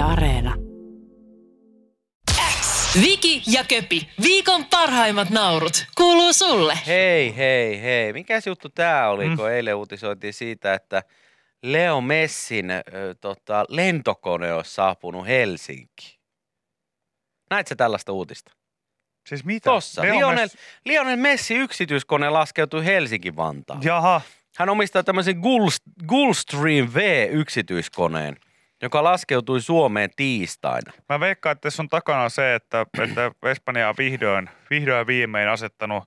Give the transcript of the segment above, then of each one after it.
Yle Areena. Viki ja Köpi, viikon parhaimmat naurut, kuuluu sulle. Hei, hei, hei. Mikäs juttu tää oli, mm. kun eilen uutisoitiin siitä, että Leo Messin ö, tota, lentokone on saapunut Helsinkiin. Näetkö tällaista uutista? Siis mitä? Tossa. Leo Lionel, Messi- Lionel Messi yksityiskone laskeutui Helsinki-Vantaan. Jaha. Hän omistaa tämmöisen Gull- Gulfstream V-yksityiskoneen, joka laskeutui Suomeen tiistaina. Mä veikkaan, että tässä on takana se, että, että Espanja on vihdoin, vihdoin viimein asettanut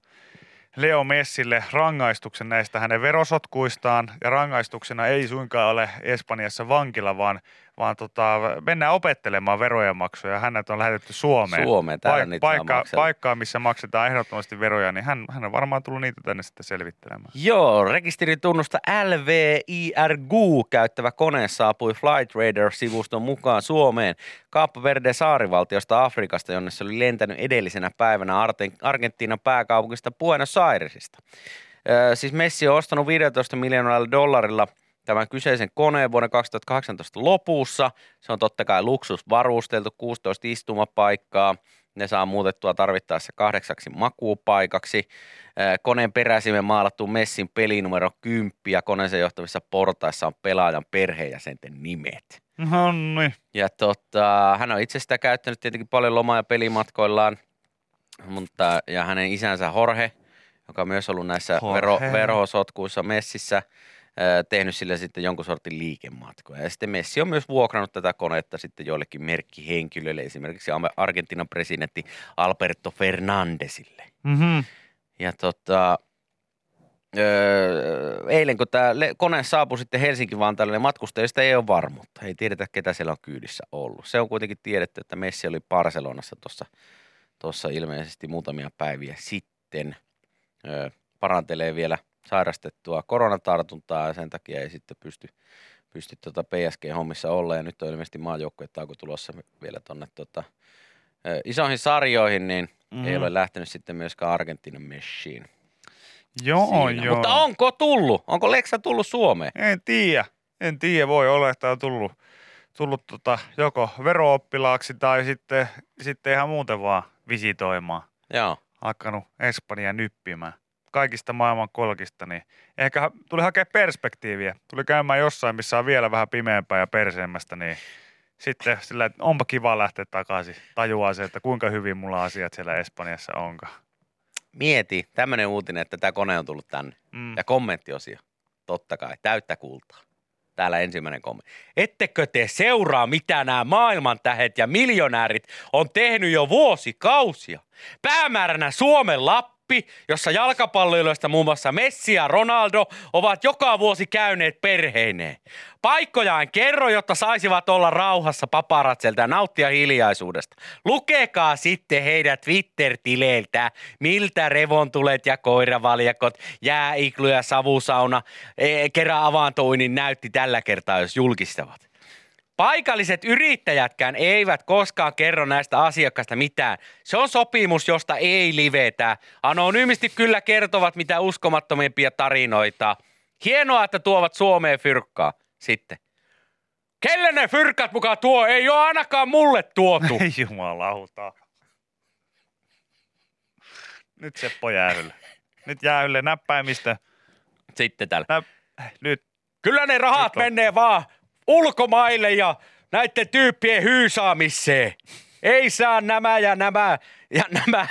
Leo Messille rangaistuksen näistä hänen verosotkuistaan. Ja rangaistuksena ei suinkaan ole Espanjassa vankila, vaan, vaan tota, mennään opettelemaan verojen maksuja. Hänet on lähetetty Suomeen. Suomeen, täällä niitä saa paikka, paikkaa, missä maksetaan ehdottomasti veroja, niin hän, hän on varmaan tullut niitä tänne sitten selvittelemään. Joo, rekisteritunnusta LVIRGU käyttävä kone saapui Flight Radar-sivuston mukaan Suomeen Cape Verde saarivaltiosta Afrikasta, jonne se oli lentänyt edellisenä päivänä Argentiinan pääkaupungista Buenos Airesista. Ö, siis Messi on ostanut 15 miljoonalla dollarilla tämän kyseisen koneen vuoden 2018 lopussa. Se on totta kai luksusvarusteltu, 16 istumapaikkaa. Ne saa muutettua tarvittaessa kahdeksaksi makuupaikaksi. Koneen peräsimen maalattu Messin pelinumero 10 ja koneeseen johtavissa portaissa on pelaajan perheenjäsenten nimet. No niin. Ja tota, hän on itse sitä käyttänyt tietenkin paljon loma- ja pelimatkoillaan, mutta, ja hänen isänsä Jorge, joka on myös ollut näissä vero, verhosotkuissa messissä, tehnyt sille sitten jonkun sortin liikematkoja. Ja sitten Messi on myös vuokrannut tätä konetta sitten joillekin merkkihenkilöille, esimerkiksi Argentiinan presidentti Alberto Fernandesille. Mm-hmm. Ja tota, öö, eilen kun tämä kone saapui sitten Helsinki-Vantaalle, niin matkustajista ei ole varmuutta. Ei tiedetä, ketä siellä on kyydissä ollut. Se on kuitenkin tiedetty, että Messi oli Barcelonassa tuossa tuossa ilmeisesti muutamia päiviä sitten. Öö, parantelee vielä sairastettua koronatartuntaa ja sen takia ei sitten pysty, pysty tota PSG-hommissa olla. Ja nyt on ilmeisesti maajoukkuetauko tulossa vielä tuonne ö, isoihin sarjoihin, niin mm. ei Mhm. ole lähtenyt sitten myöskään Argentiinan messiin. Joo, siinä. joo. Mutta onko tullut? Onko Leksa tullut Suomeen? En tiedä. En tiedä. Voi olla, että on tullut, tullut tota, joko verooppilaaksi tai sitten, sitten ihan muuten vaan visitoimaan. Joo. Alkanut Espanja nyppimään. Kaikista maailman kolkista, niin ehkä tuli hakea perspektiiviä. Tuli käymään jossain, missä on vielä vähän pimeämpää ja perseemmästä, niin sitten sillä, että onpa kiva lähteä takaisin. Tajuaa se, että kuinka hyvin mulla asiat siellä Espanjassa onkaan. Mieti, tämmöinen uutinen, että tämä kone on tullut tänne. Mm. Ja kommenttiosio. Totta kai, täyttä kultaa. Täällä ensimmäinen kommentti. Ettekö te seuraa, mitä nämä maailmantähet ja miljonäärit on tehnyt jo vuosikausia? Päämääränä Suomen Lappi, jossa jalkapalloilijoista muun muassa Messi ja Ronaldo ovat joka vuosi käyneet perheineen. Paikkoja en kerro, jotta saisivat olla rauhassa paparatselta ja nauttia hiljaisuudesta. Lukekaa sitten heidän Twitter-tileiltä, miltä revontulet ja koiravaljakot, jääiklu ja savusauna e, kerran avaantouinin näytti tällä kertaa, jos julkistavat. Paikalliset yrittäjätkään eivät koskaan kerro näistä asiakkaista mitään. Se on sopimus, josta ei livetä. Anonyymisti kyllä kertovat mitä uskomattomimpia tarinoita. Hienoa, että tuovat Suomeen fyrkkaa. Sitten. Kelle ne fyrkat mukaan tuo? Ei ole ainakaan mulle tuotu. Ei jumalauta. Nyt Seppo jäähylle. Nyt jäähylle näppäimistä. Sitten täällä. Näp... Nyt. Kyllä ne rahat Nyt on. menee vaan ulkomaille ja näiden tyyppien hyysaamiseen. Ei saa nämä ja nämä ja nämä.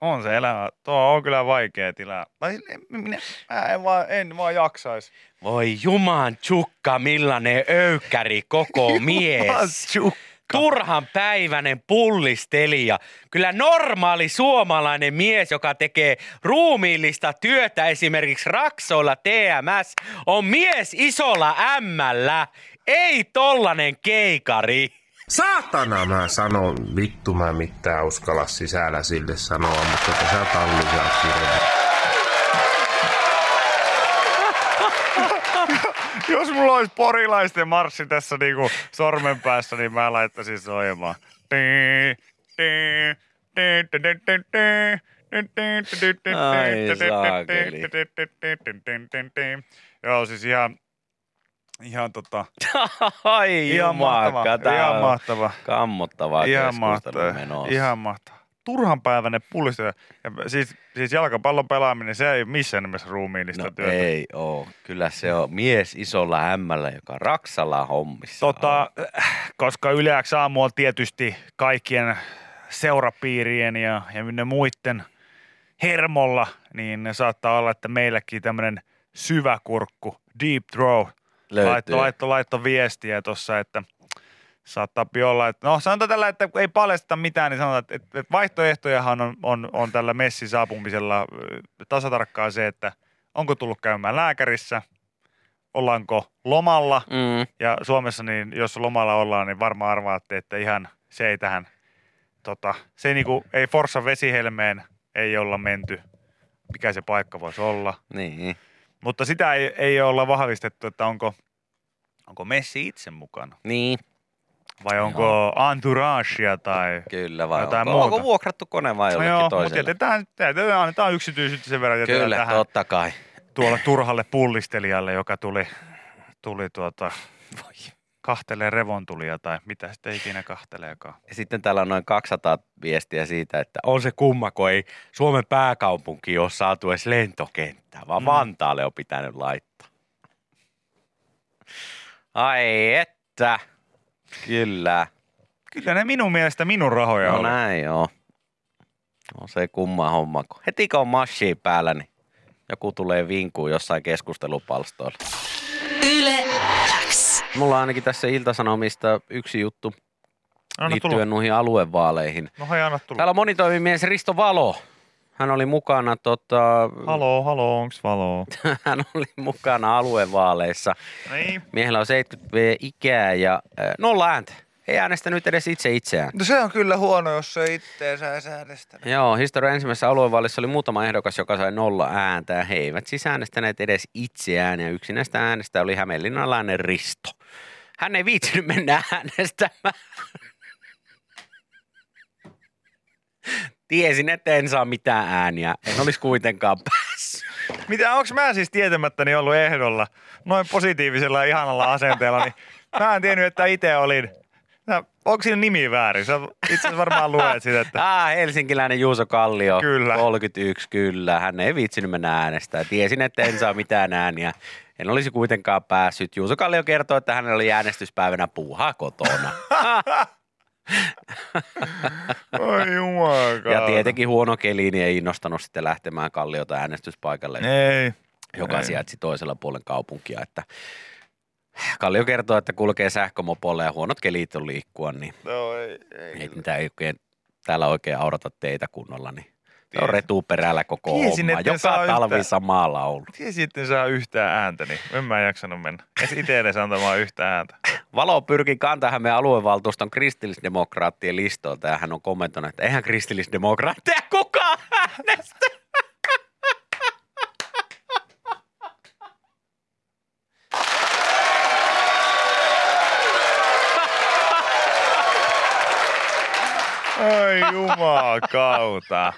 On se elämä. Tuo on kyllä vaikea tila. Tai minä, mä en vaan, en vaan jaksais. Voi juman tsukka, millainen öykkäri koko mies. Turhan päiväinen pullistelija. Kyllä normaali suomalainen mies, joka tekee ruumiillista työtä esimerkiksi raksoilla TMS, on mies isolla ämmällä. Ei tollanen keikari. Saatana mä sanon, vittu mä mitään uskalla sisällä sille sanoa, mutta tässä tallissa on Jos mulla olisi porilaisten marssi tässä niinku sormen päässä, niin mä laittaisin soimaan. Ai. Joo, siis ihan, ihan tota, Ai ihan mahtava, ihan mahtava. kammottavaa Ihan mahtava. menossa. Ihan mahtava. Turhanpäiväinen pullista. Ja siis, siis jalkapallon pelaaminen, se ei missään nimessä ruumiillista No työtä. ei oo. Kyllä se on mies isolla hämmällä, joka Raksalla hommissa Tota, koska Yleäks aamu on tietysti kaikkien seurapiirien ja, ja ne muiden hermolla, niin ne saattaa olla, että meilläkin tämmöinen syvä kurkku, deep throw, laitto, laitto, laitto viestiä tuossa, että saattaa olla, että no sanotaan tällä, että kun ei paljasta mitään, niin sanotaan, että, että vaihtoehtojahan on, on, on tällä messin saapumisella ö, tasatarkkaan se, että onko tullut käymään lääkärissä, ollaanko lomalla, Mm, ja Suomessa, niin jos lomalla ollaan, niin varmaan arvaatte, että ihan se ei tähän, tota, se ei, niinku, ei Forssa vesihelmeen ei olla menty, mikä se paikka voisi olla. niin. Mutta sitä ei, ei olla vahvistettu, että onko, onko Messi itse mukana. Niin, Vai onko entouragea tai... kyllä vai Jotain onko, muuta. onko vuokrattu kone vai No jollekin joo, mutta toiselle? jätetään, jätetään, annetaan yksityisyyttä sen verran, Kyllä, tähän totta kai. tuolle turhalle pullistelijalle, joka tuli, tuli tuota, kahtelee revontulia tai mitä sitten ikinä kahteleekaan. Ja Sitten täällä on noin 200 viestiä siitä, että on se kumma, kun ei Suomen pääkaupunki ole saatu edes lentokenttää, vaan mm. Vantaalle on pitänyt laittaa. Ai että, kyllä. Kyllä ne minun mielestä minun rahoja No oli. näin joo. No se kumma homma. Kun heti kun on massi päällä, niin joku tulee vinkuun jossain keskustelupalstoilla. Yle X. Mulla on ainakin tässä Iltasanomista yksi juttu Anna liittyen tulla. noihin aluevaaleihin. No hei, anna tulla. Täällä on monitoimimies Risto Valo. Hän oli mukana, tota, Haloo, haloo, onks valoo? hän oli mukana aluevaaleissa. Niin. Miehellä on 70 V ikää ja äh, nolla ääntä. Ei äänestänyt edes itse itseään. No se on kyllä huono, jos se itteensä ei äänestä. Joo, historian ensimmäisessä aluevaalissa oli muutama ehdokas, joka sai nolla ääntä ja he eivät siis äänestäneet edes itseään ja yksi näistä äänestä oli hämeenlinnalainen Risto. Hän ei viitsinyt mennä äänestämään. Tiesin, että en saa mitään ääniä. En olisi kuitenkaan päässyt. Mitä, onks mä siis tietämättäni ollut ehdolla noin positiivisella ja ihanalla asenteella, niin mä en tiennyt, että itse olin. Onko siinä nimi väärin? Sä itse asiassa varmaan luet sitä, että Ah, helsinkiläinen Juuso Kallio. Kyllä. 31, kyllä. Hän ei viitsinyt mennä äänestää. Tiesin, että en saa mitään ääniä. En olisi kuitenkaan päässyt. Juuso Kallio kertoi, että hänellä oli äänestyspäivänä puuhaa kotona. oi jumakaan. ja tietenkin huono keli, niin ei innostanut sitten lähtemään Kalliota äänestyspaikalle, Ei. joka ei. sijaitsi toisella puolen kaupunkia. Että Kallio kertoo, että kulkee sähkömopolla ja huonot kelit on liikkua, niin No ei, ei. ei ei oikein, täällä oikein aurata teitä kunnolla, niin se on retuperällä koko Tiesin, homma. Joka talvi yhtään. sama laulu. Tiesin, että saa yhtään ääntä, niin en mä jaksanut mennä. Edes itse edes antamaan yhtään ääntä. Valo pyrki Kanta-Hämeen aluevaltuuston kristillisdemokraattien listoilta ja hän on kommentoinut, että eihän kristillisdemokraatteja kukaan äänestä. Oi jumakauta.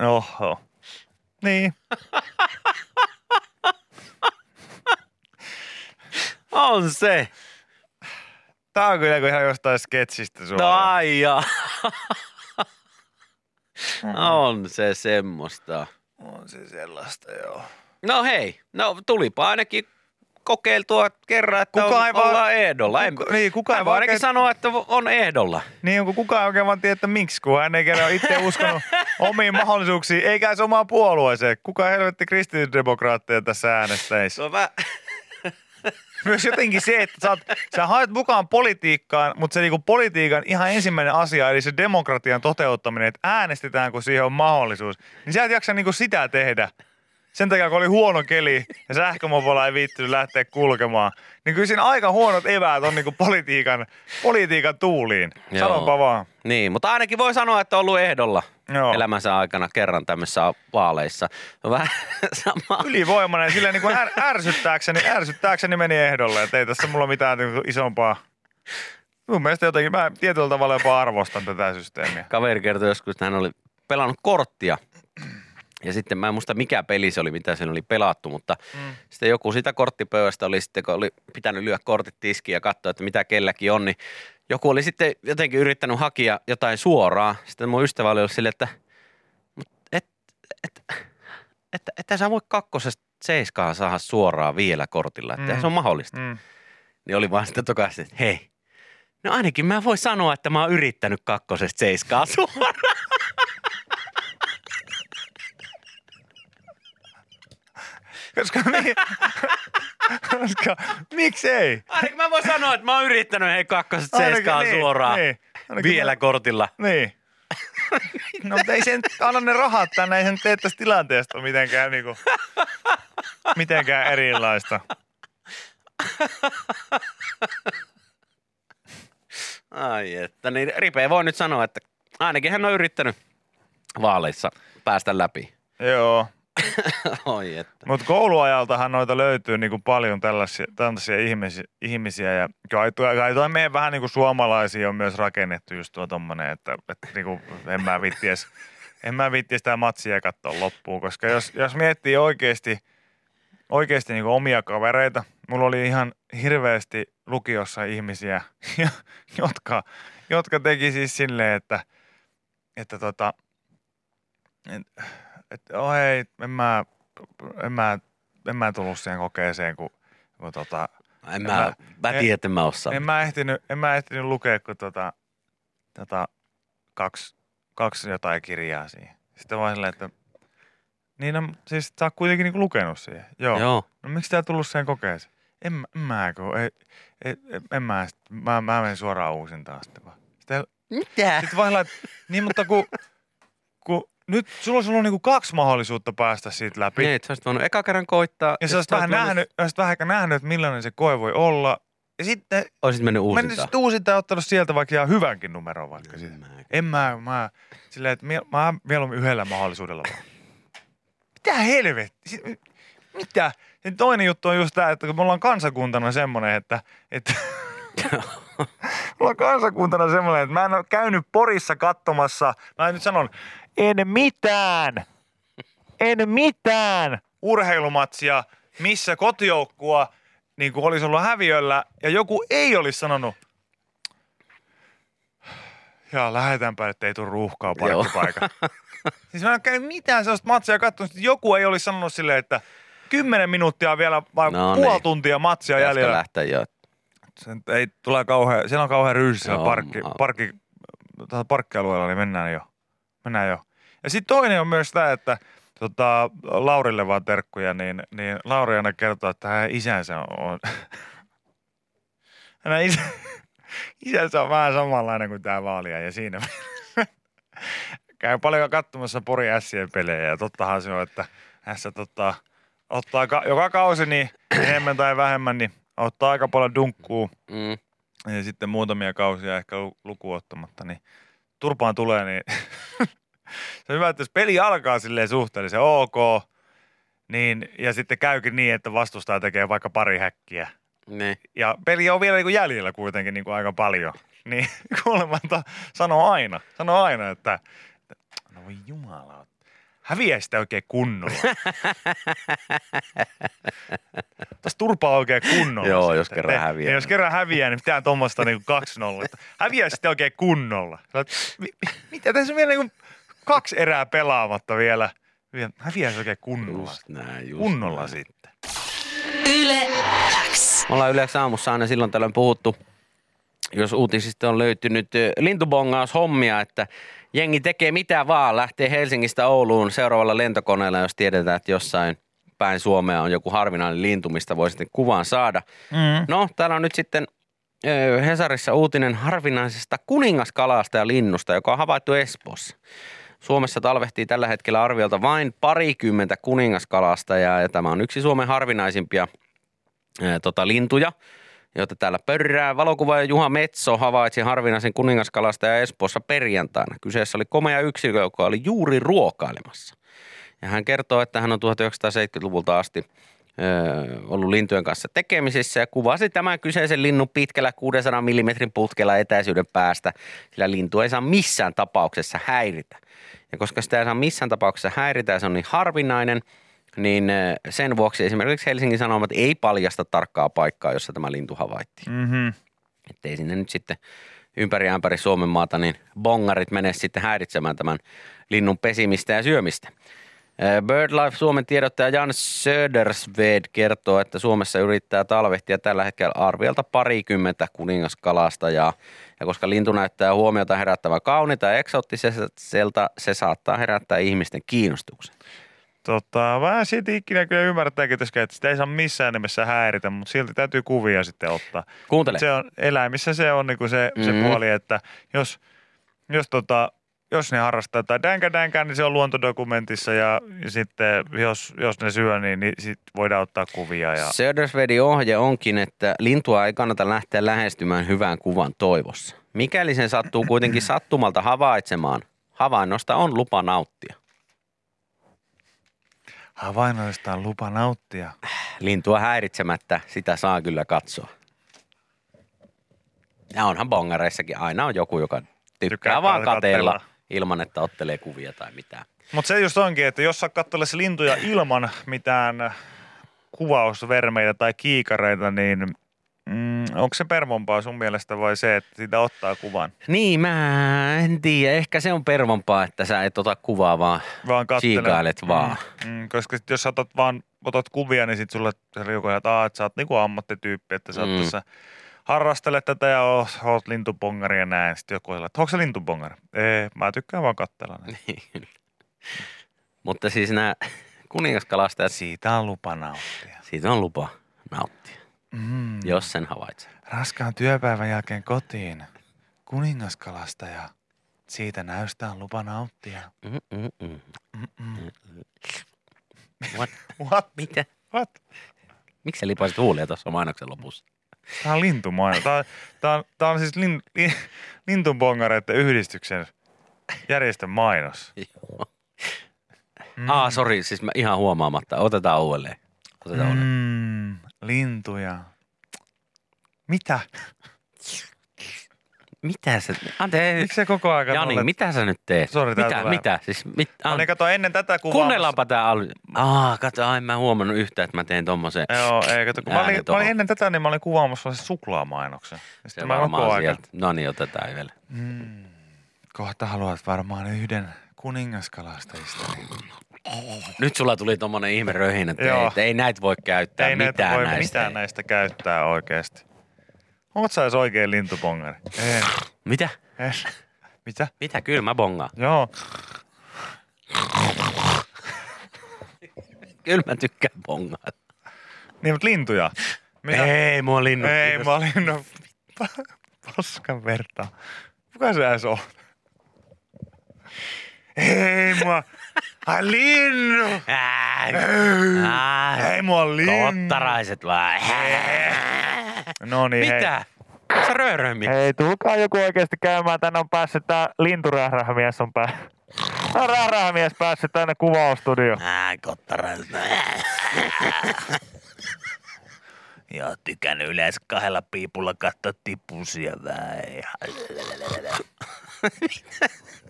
Oho. Niin. On se. Tää on kyllä ihan jostain sketsistä No suoraan. ai ja. On se semmoista. On se sellaista, joo. No hei, no tulipa ainakin kokeiltua kerran, että Kuka on, ei vaan- ollaan ehdolla. En, Kuka- niin, kuka ei vaan ainakin oikein- sanoa, että on ehdolla. Niin onko kukaan oikein vaan tiedä, että miksi, kun hän ei kerran itse uskonut omiin mahdollisuuksiin, eikä edes omaan puolueeseen. Kuka helvetti kristillisdemokraatteja tässä äänestäisi? Se on vähän, Myös jotenkin se, että sä, oot, sä haet mukaan politiikkaan, mutta se niinku politiikan ihan ensimmäinen asia, eli se demokratian toteuttaminen, että äänestetään, kun siihen on mahdollisuus, niin sä et jaksa niinku sitä tehdä. Sen takia, kun oli huono keli ja sähkömopolla ei viittynyt lähteä kulkemaan, niin kyllä siinä aika huonot eväät on niinku politiikan, politiikan tuuliin. Joo. Sanonpa vaan. niin, mutta ainakin voi sanoa, että on ollut ehdolla Joo. elämänsä aikana kerran tämmöisissä vaaleissa. Vähän sama. Ylivoimainen, sillä niin kuin är, ärsyttääkseni, ärsyttääkseni meni ehdolle, että ei tässä mulla mitään niin kuin isompaa. Mun mielestä jotenkin, mä tietyllä tavalla jopa arvostan tätä systeemiä. Kaveri kertoi joskus, että hän oli pelannut korttia. Ja sitten mä en muista mikä peli se oli, mitä siinä oli pelattu, mutta mm. sitten joku sitä korttipöydästä oli sitten, kun oli pitänyt lyödä kortit tiskiin ja katsoa, että mitä kelläkin on, niin joku oli sitten jotenkin yrittänyt hakea jotain suoraa. Sitten mun ystävä oli ollut silleen, että et, et, et, et, sä voi kakkosesta seiskaan saada suoraan vielä kortilla, että mm. se on mahdollista. Mm. Niin oli vaan sitten tokaisesti, että hei, no ainakin mä voin sanoa, että mä oon yrittänyt kakkosesta seiskaan suoraan. Koska, mi- koska miksei? Ainakin mä voin sanoa, että mä oon yrittänyt hei Ainakin seiskaan niin, suoraan niin. Ainakin vielä mä- kortilla. Niin. No mutta ei sen anna ne rahat tänne, ei sen tee tästä tilanteesta mitenkään niinku, mitenkään erilaista. Ai että, niin Ripe voi nyt sanoa, että ainakin hän on yrittänyt vaaleissa päästä läpi. Joo, Oi että. mutta kouluajaltahan noita löytyy niinku paljon tällaisia, tällaisia ihmisiä, ihmisiä ja kai tuo, meidän vähän niinku suomalaisia on myös rakennettu just tuo tommonen, että, että niinku, en mä vitti edes, en mä vitti sitä matsia katsoa loppuun, koska jos, jos miettii oikeasti, oikeasti niinku omia kavereita, mulla oli ihan hirveästi lukiossa ihmisiä, jotka, jotka teki siis silleen, että, että tota, et, että oh hei, en mä, en mä, en mä tullut siihen kokeeseen, kun, kun tota, En mä, mä en- tiedän, että mä osaan. en mä ehtinyt, en mä ehtinyt lukea kuin tota, tota, kaksi, kaksi jotain kirjaa siihen. Sitten vaan silleen, että niin no, siis sä oot kuitenkin niinku lukenut siihen. Joo. Joo. No miksi tää tullut siihen kokeeseen? En, mä- en mä, kun, ei, ei, en mä, sit- mä, mä menen suoraan uusintaan sitten vaan. Sitten, Mitä? sitten vaan että niin mutta kun, kun nyt sulla olisi ollut niinku kaksi mahdollisuutta päästä siitä läpi. Niin, että sä olisit voinut eka kerran koittaa. Ja sä olisit vähän, voinut- nähnyt, olisit vähän nähnyt, että millainen se koe voi olla. Ja sitten Olisit mennyt Mennyt uusintaan. sitten uusintaan ja ottanut sieltä vaikka ihan hyvänkin numeron vaikka siitä. mä- En mä, mä, silleen, että mie- mä mieluummin yhdellä mahdollisuudella vaan. Mitä helvetti? Mitä? Ja toinen juttu on just tämä, että kun me ollaan kansakuntana semmoinen, että, että me ollaan kansakuntana semmoinen, että mä en ole käynyt Porissa katsomassa, mä nyt sanon, en mitään, en mitään urheilumatsia, missä kotijoukkua niin kuin olisi ollut häviöllä ja joku ei olisi sanonut, ja lähdetäänpä, että ei tule ruuhkaa parkkipaikalla. siis mä en käynyt mitään sellaista matsia katsonut, että joku ei olisi sanonut silleen, että kymmenen minuuttia vielä vai No no, puoli niin. tuntia matsia Pitäisikö jäljellä. lähteä jo? Se nyt ei tule kauhean, siellä on kauhean ryysi siellä parkki, parkki, parkkialueella, niin mennään jo. Mennään jo. Ja sitten toinen on myös tämä, että tota, Laurille vaan terkkuja, niin, niin Lauri aina kertoo, että hänen isänsä on, hänen isä, isänsä on vähän samanlainen kuin tämä vaalia ja siinä käy paljon katsomassa Pori Ässien pelejä ja tottahan se on, että Ässä tota, ottaa ka- joka kausi niin enemmän tai vähemmän, niin ottaa aika paljon dunkkuu Mm. ja sitten muutamia kausia ehkä lu- lukuun ottamatta, niin turpaan tulee, niin se on hyvä, että jos peli alkaa silleen suhteellisen ok, niin, ja sitten käykin niin, että vastustaja tekee vaikka pari häkkiä, Niin. ja peli on vielä niin kuin jäljellä kuitenkin niin kuin aika paljon, niin kuulemanta sanoo aina, sanoo aina, että no voi jumala, häviä sitä oikein kunnolla. Tässä turpaa oikein kunnolla. Joo, sitten. jos kerran häviää. ne Jos kerran häviää, niin pitää tuommoista niin 2-0. että Häviää sitten oikein kunnolla. Mitä tässä on vielä niin kuin kaksi erää pelaamatta vielä. Häviää se oikein kunnolla. Just näin, just Kunnolla näin. sitten. Yle X. Me ollaan yleensä aamussa aina silloin tällöin puhuttu, jos uutisista on löytynyt ö, lintubongaushommia, että jengi tekee mitä vaan, lähtee Helsingistä Ouluun seuraavalla lentokoneella, jos tiedetään, että jossain päin Suomea on joku harvinainen lintu, mistä voi sitten kuvan saada. Mm. No, täällä on nyt sitten Hesarissa uutinen harvinaisesta kuningaskalasta ja linnusta, joka on havaittu Espoossa. Suomessa talvehtii tällä hetkellä arviolta vain parikymmentä kuningaskalasta ja, ja tämä on yksi Suomen harvinaisimpia ää, tota, lintuja, joita täällä pörrää. Valokuvaaja Juha Metso havaitsi harvinaisen kuningaskalasta ja Espoossa perjantaina. Kyseessä oli komea yksilö, joka oli juuri ruokailemassa. Ja hän kertoo, että hän on 1970-luvulta asti ollut lintujen kanssa tekemisissä ja kuvasi tämän kyseisen linnun pitkällä 600 mm putkella etäisyyden päästä, sillä lintu ei saa missään tapauksessa häiritä. Ja koska sitä ei saa missään tapauksessa häiritä ja se on niin harvinainen, niin sen vuoksi esimerkiksi Helsingin Sanomat ei paljasta tarkkaa paikkaa, jossa tämä lintu havaittiin. Mm-hmm. Että ei sinne nyt sitten ympäri ämpäri Suomen maata, niin bongarit mene sitten häiritsemään tämän linnun pesimistä ja syömistä. BirdLife Suomen tiedottaja Jan Södersved kertoo, että Suomessa yrittää talvehtia tällä hetkellä arviolta parikymmentä kuningaskalastajaa. Ja koska lintu näyttää huomiota herättävän kaunita ja eksoottiselta, se saattaa herättää ihmisten kiinnostuksen. Tota, vähän siitä ikinä kyllä ymmärtääkin, että sitä ei saa missään nimessä häiritä, mutta silti täytyy kuvia sitten ottaa. Kuuntele. Se on, eläimissä se on niinku se, se Mhm. puoli, että jos, jos, tota, jos ne harrastaa tai dänkä dänkä, niin se on luontodokumentissa ja, ja sitten jos, jos ne syö, niin, niin sit voidaan ottaa kuvia. Ja, Södersvedin ohje onkin, että lintua ei kannata lähteä lähestymään hyvän kuvan toivossa. Mikäli sen sattuu kuitenkin sattumalta havaitsemaan, havainnosta on lupa nauttia. Havainnoista on lupa nauttia. Lintua häiritsemättä sitä saa kyllä katsoa. Ja onhan bongareissakin aina on joku, joka tykkää, Tykkää vaan katsella. katella ilman, että ottelee kuvia tai mitään. Mutta se just onkin, että jos sä lintuja ilman mitään kuvausvermeitä tai kiikareita, niin onko se pervompaa sun mielestä vai se, että siitä ottaa kuvan? Niin, mä en tiedä. Ehkä se on pervompaa, että sä et ota kuvaa, vaan Vaan. Siikailet vaan. Mm, mm, koska sit jos sä otat vaan otat kuvia, niin sit sulle joku, että, että sä oot niinku ammattityyppi, että sä oot Mm. tässä harrastelet tätä ja oot, oot lintupongari ja näin. Sitten joku on, että onko se lintupongari? Ei, mä tykkään vaan katsella. näitä. Mutta siis nämä kuningaskalastajat, Siitä on lupa nauttia. siitä on lupa nauttia, Mm. jos sen havaitsee. Raskaan työpäivän jälkeen kotiin. Kuningaskalastaja. Siitä näystä on lupa nauttia. Mm, mm, mm. Mm-mm. What? What? Mitä? What? Miksi sä lipasit huulia tuossa mainoksen lopussa? Tämä on lintumaino. Tämä, on- tämä, on, tämä on siis lin, lin, lintunpongareiden yhdistyksen järjestön mainos. Mm. Aa, sori, siis mä ihan huomaamatta. Otetaan uudelleen. Otetaan uudelleen. Lintuja. Mitä? Mitä sä... Anteeksi. Miksi se koko ajan Jani, olet- mitä sä nyt teet? Tää mitä, tulee. mitä? Siis, mit, Mä an... olin kato ennen tätä kuvaa. Kuunnellaanpa tää al... Aa, kato, ai, mä en huomannut yhtään, että mä teen tommosen. Joo, ei kato. Kun mä, olin, mä olin ennen tätä, niin mä olin kuvaamassa se suklaamainoksen. Ja Se Sitten mä varmaan ajan. sieltä. No niin, otetaan vielä. Mm, kohta haluat varmaan yhden kuningaskalastajista. Nyt sulla tuli tommonen ihme röhinä, että Joo. ei, ei näitä voi käyttää Ei näitä mitään voi näistä. mitään näistä käyttää oikeasti. Oot sä edes oikein lintupongari? En. Mitä? en. Mitä? Mitä? Kyllä mä bongaan. Joo. Kyllä mä tykkään bongaa. Niin, mutta lintuja. Mitä? Ei, mua linnut. Ei kiitos. mä olin no, paskan verta. Kuka se edes on? Ei mua. Ai linnu. Ää, Ei, ää, ei mua linnu. Kottaraiset vai? No niin, hei. Mitä? Onko sä röörömmi? Hei, tulkaa joku oikeasti käymään. Tänne on päässyt tää linturährähmies on pää. Tää rährähmies päässyt tänne kuvaustudioon. Ää, kottaraiset. Ja tykännyt yleensä kahdella piipulla katsoa tippusia vähän.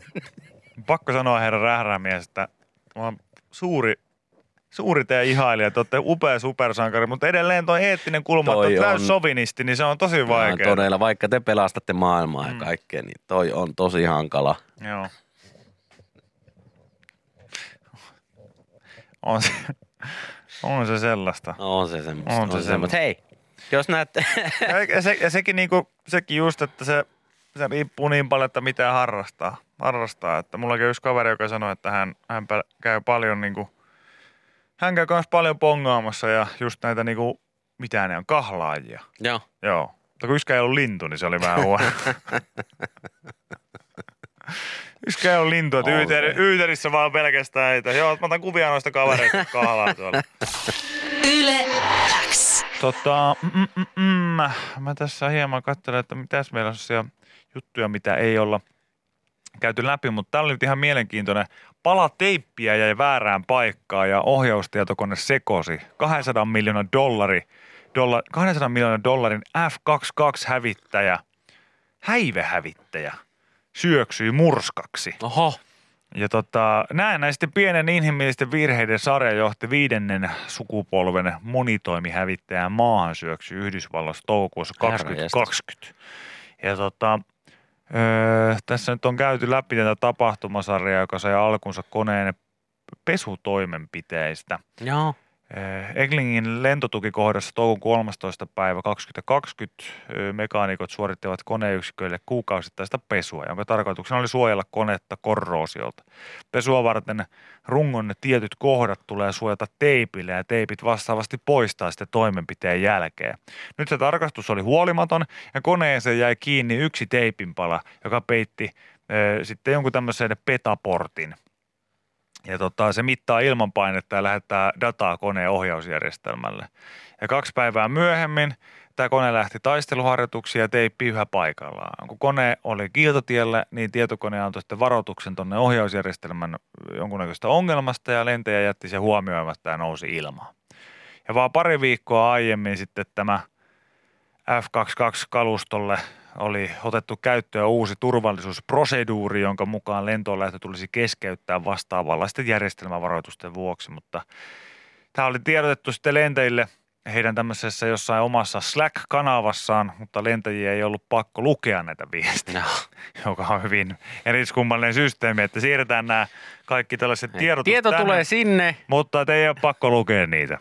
Pakko sanoa herra rährämies, että mä oon suuri, suuri teidän ihailija. Te olette upea supersankari, mutta edelleen toi eettinen kulma, Toi että on on- sovinisti, niin se on tosi vaikea. Todella, vaikka te pelastatte maailmaa ja Mm. kaikkea, niin toi on tosi hankala. Joo. On se, on se sellaista. No, on se semmoista. On se semmoista. Hei, jos näette... Ja, se, ja sekin, niinku, sekin just, että se, se riippuu niin paljon, että mitä harrastaa. Harrastaa. Että mulla käy yksi kaveri, joka sanoi, että hän, hän käy paljon niinku, hän käy myös paljon pongaamassa ja just näitä niinku, mitä ne on, kahlaajia. Joo. Joo. Mutta kun yskä ei ollut lintu, niin se oli vähän huono. yskä ei ollut lintu, että On yyteri, yyterissä vaan pelkästään heitä. Joo, mä otan kuvia noista kavereista, kahlaa tuolla. Yle X. Tota, mm, mm, mm, mä tässä hieman katselen, että mitäs meillä on sellaisia juttuja, mitä ei olla käyty läpi, mutta tämä oli nyt ihan mielenkiintoinen pala teippiä jäi väärään paikkaan ja ohjaustietokone sekosi. 200 miljoonan dollari, dolla, 200 miljoonan dollarin F-22-hävittäjä, häivehävittäjä, syöksyi murskaksi. Oho. Ja tota, näennäisesti pienen inhimillisten virheiden sarja johti viidennen sukupolven monitoimihävittäjän maahan syöksy Yhdysvalloissa toukokuussa Herra 2020. Ja tota, öö, tässä nyt on käyty läpi tätä tapahtumasarjaa, joka sai alkunsa koneen pesutoimenpiteistä. Joo. Eh, Eglingin lentotukikohdassa toukokuun 13. päivä 2020 ö, mekaanikot suorittivat koneyksiköille kuukausittaista pesua, jonka tarkoituksena oli suojella konetta korroosiolta. Pesua varten rungon tietyt kohdat tulee suojata teipillä ja teipit vastaavasti poistaa sitten toimenpiteen jälkeen. Nyt se tarkastus oli huolimaton ja koneeseen jäi kiinni yksi teipinpala, joka peitti ö, sitten jonkun tämmöisen petaportin – ja tota, se mittaa ilmanpainetta ja lähettää dataa koneen ohjausjärjestelmälle. Ja kaksi päivää myöhemmin tämä kone lähti taisteluharjoituksia ja teippi yhä paikallaan. Kun kone oli kiiltotiellä, niin tietokone antoi sitten varoituksen tuonne ohjausjärjestelmän jonkunnäköistä ongelmasta ja lentäjä jätti sen huomioimatta ja nousi ilmaan. Ja vaan pari viikkoa aiemmin sitten tämä F-22-kalustolle oli otettu käyttöön uusi turvallisuusproseduuri, jonka mukaan lentolähtö tulisi keskeyttää vastaavanlaisten järjestelmävaroitusten vuoksi, mutta tämä oli tiedotettu sitten lentäjille heidän tämmöisessä jossain omassa Slack-kanavassaan, mutta lentäjiä ei ollut pakko lukea näitä viestejä, No. joka on hyvin eriskummallinen systeemi, että siirretään nämä kaikki tällaiset tiedot Tieto tänne, tulee sinne, mutta ei ole pakko lukea niitä.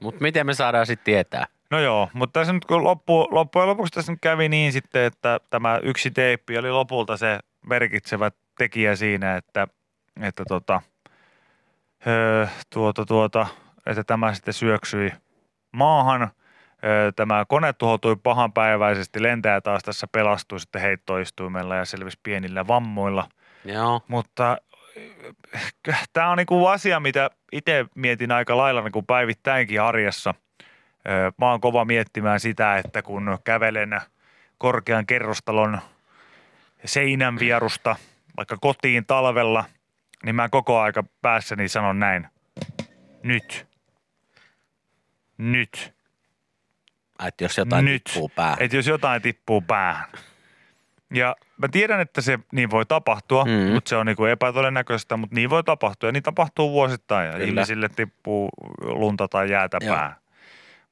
mutta miten me saadaan sitten tietää? No joo, mutta tässä nyt kun loppu, loppujen lopuksi tässä nyt kävi niin sitten, että tämä yksi teippi oli lopulta se merkitsevä tekijä siinä, että, että tota, öö, tuota, tuota, että tämä sitten syöksyi maahan. Öö, Tämä kone tuhoutui pahanpäiväisesti, lentäjä taas tässä pelastui sitten heittoistuimella ja selvisi pienillä vammoilla. Joo. Mutta tämä on niinku asia, mitä itse mietin aika lailla niinku päivittäinkin arjessa. Mä oon kova miettimään sitä, että kun kävelen korkean kerrostalon seinän vierusta vaikka kotiin talvella, niin mä koko aika päässäni sanon näin. Nyt. Nyt. Että jos jotain Nyt. tippuu päähän. Että jos jotain tippuu päähän. Ja mä tiedän, että se niin voi tapahtua, Mm. mm. mutta se on niin kuin epätodennäköistä, mutta niin voi tapahtua. Ja niin tapahtuu vuosittain ja Kyllä. ihmisille tippuu lunta tai jäätä Joo. päähän.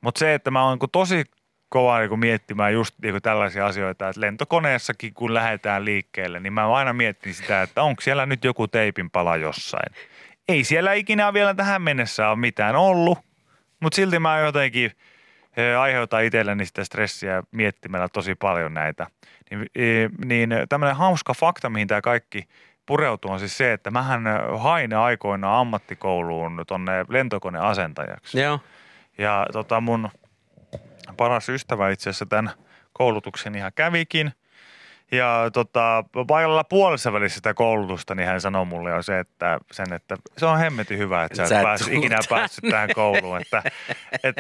Mutta se, että mä oon niin tosi kova niin miettimään just niin tällaisia asioita, että lentokoneessakin kun lähdetään liikkeelle, niin mä aina mietin sitä, että onko siellä nyt joku teipin pala jossain. Ei siellä ikinä vielä tähän mennessä ole mitään ollut, mutta silti mä jotenkin aiheutan itselleni sitä stressiä miettimällä tosi paljon näitä. Niin, niin tämmöinen hauska fakta, mihin tämä kaikki pureutuu, on siis se, että mähän hain aikoinaan ammattikouluun tonne lentokoneasentajaksi. Joo. Ja tota mun paras ystävä itse asiassa tämän koulutuksen ihan kävikin. Ja tota, paikalla puolessa välissä sitä koulutusta, niin hän sanoi mulle jo se, että, sen, että se on hemmetin hyvä, että sä, Sä et tuu ikinä tänne. päässyt tähän kouluun. Että, et,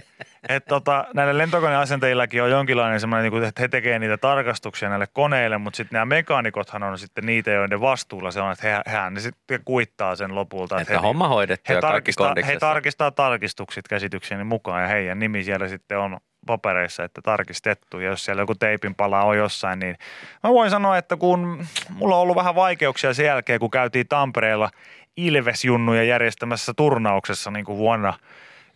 et, tota, näillä lentokoneasentajillakin on jonkinlainen semmoinen, niin että he tekevät niitä tarkastuksia näille koneille, mutta sitten nämä mekaanikothan on sitten niitä, joiden vastuulla se on, että he, hehän ne sitten kuittaa sen lopulta. Että he, homma hoidettu he tarkistaa, he tarkistaa tarkistukset käsitykseni mukaan ja heidän nimi siellä sitten on papereissa, että tarkistettu. Ja jos siellä joku teipin pala on jossain, niin mä voin sanoa, että kun mulla on ollut vähän vaikeuksia sen jälkeen, kun käytiin Tampereella Ilvesjunnuja järjestämässä turnauksessa niin kuin vuonna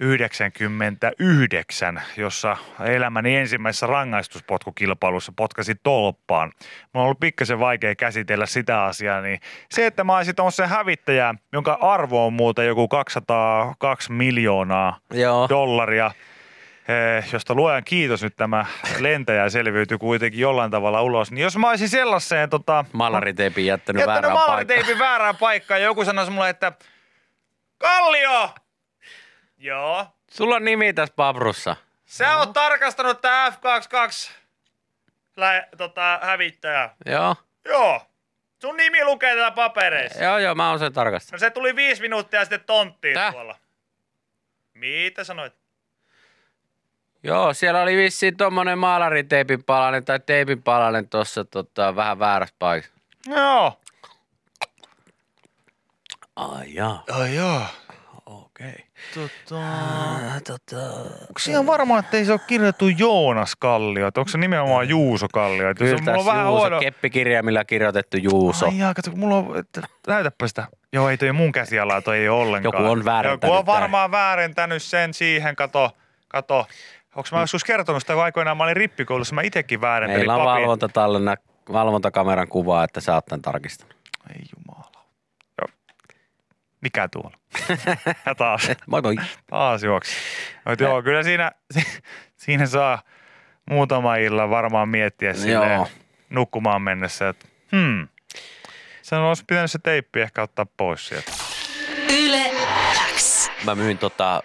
99, jossa elämäni ensimmäisessä rangaistuspotkukilpailussa potkasin tolppaan. Mulla on ollut pikkasen vaikea käsitellä sitä asiaa, niin se, että mä olisin se hävittäjä, jonka arvo on muuten joku 202 miljoonaa Joo. dollaria, josta luojan kiitos nyt tämä lentäjä selviytyi kuitenkin jollain tavalla ulos. Niin jos mä olisin sellaiseen tota, Malariteipin jättänyt, jättänyt väärään paikkaan. maaliteipin väärään paikkaan ja joku sanoisi mulle, että Kallio! Joo. Sulla on nimi tässä paprussa. Sä oot tarkastanut tää F22 lä- tota, hävittäjä. Joo. Joo. Sun nimi lukee täällä papereissa. Joo, joo, mä oon sen tarkastanut. No se tuli viisi minuuttia sitten tonttiin Täh? tuolla. Mitä sanoit? Joo, siellä oli vissiin tommonen maalariteipin palanen tai teipin palanen tossa tota, vähän väärässä paikassa. Joo. Ai jaa, Ai joo. okei. Okay. Tota... tota, Onko ihan varma, että ei se ole kirjoitettu Joonas Kallio? Onko se nimenomaan Juuso Kallio? Kyllä jos on- mulla tässä on vähän Juuso, huono... keppikirjaimilla kirjoitettu Juuso. Ai jaa, kato, mulla on... Että, näytäpä sitä. Joo, ei toi mun käsialaa, toi ei ole ollenkaan. Joku on väärentänyt Joku on varmaan väärentänyt sen siihen, kato. Kato. Onko mä joskus kertonut sitä, kun aikoinaan mä olin rippikoulussa, mä itekin väärentelin Meillä on papin. valvontatallena, valvontakameran kuva, että sä oot tämän tarkistanut. Ei jumala. Joo. Mikä tuolla? ja taas. Moi moi. Taas juoksi. Mutta joo, kyllä siinä, siinä saa muutama illan varmaan miettiä Joo. nukkumaan mennessä, että hmm, sen olisi pitänyt se teippi ehkä ottaa pois sieltä. Yle. Mä myin tota,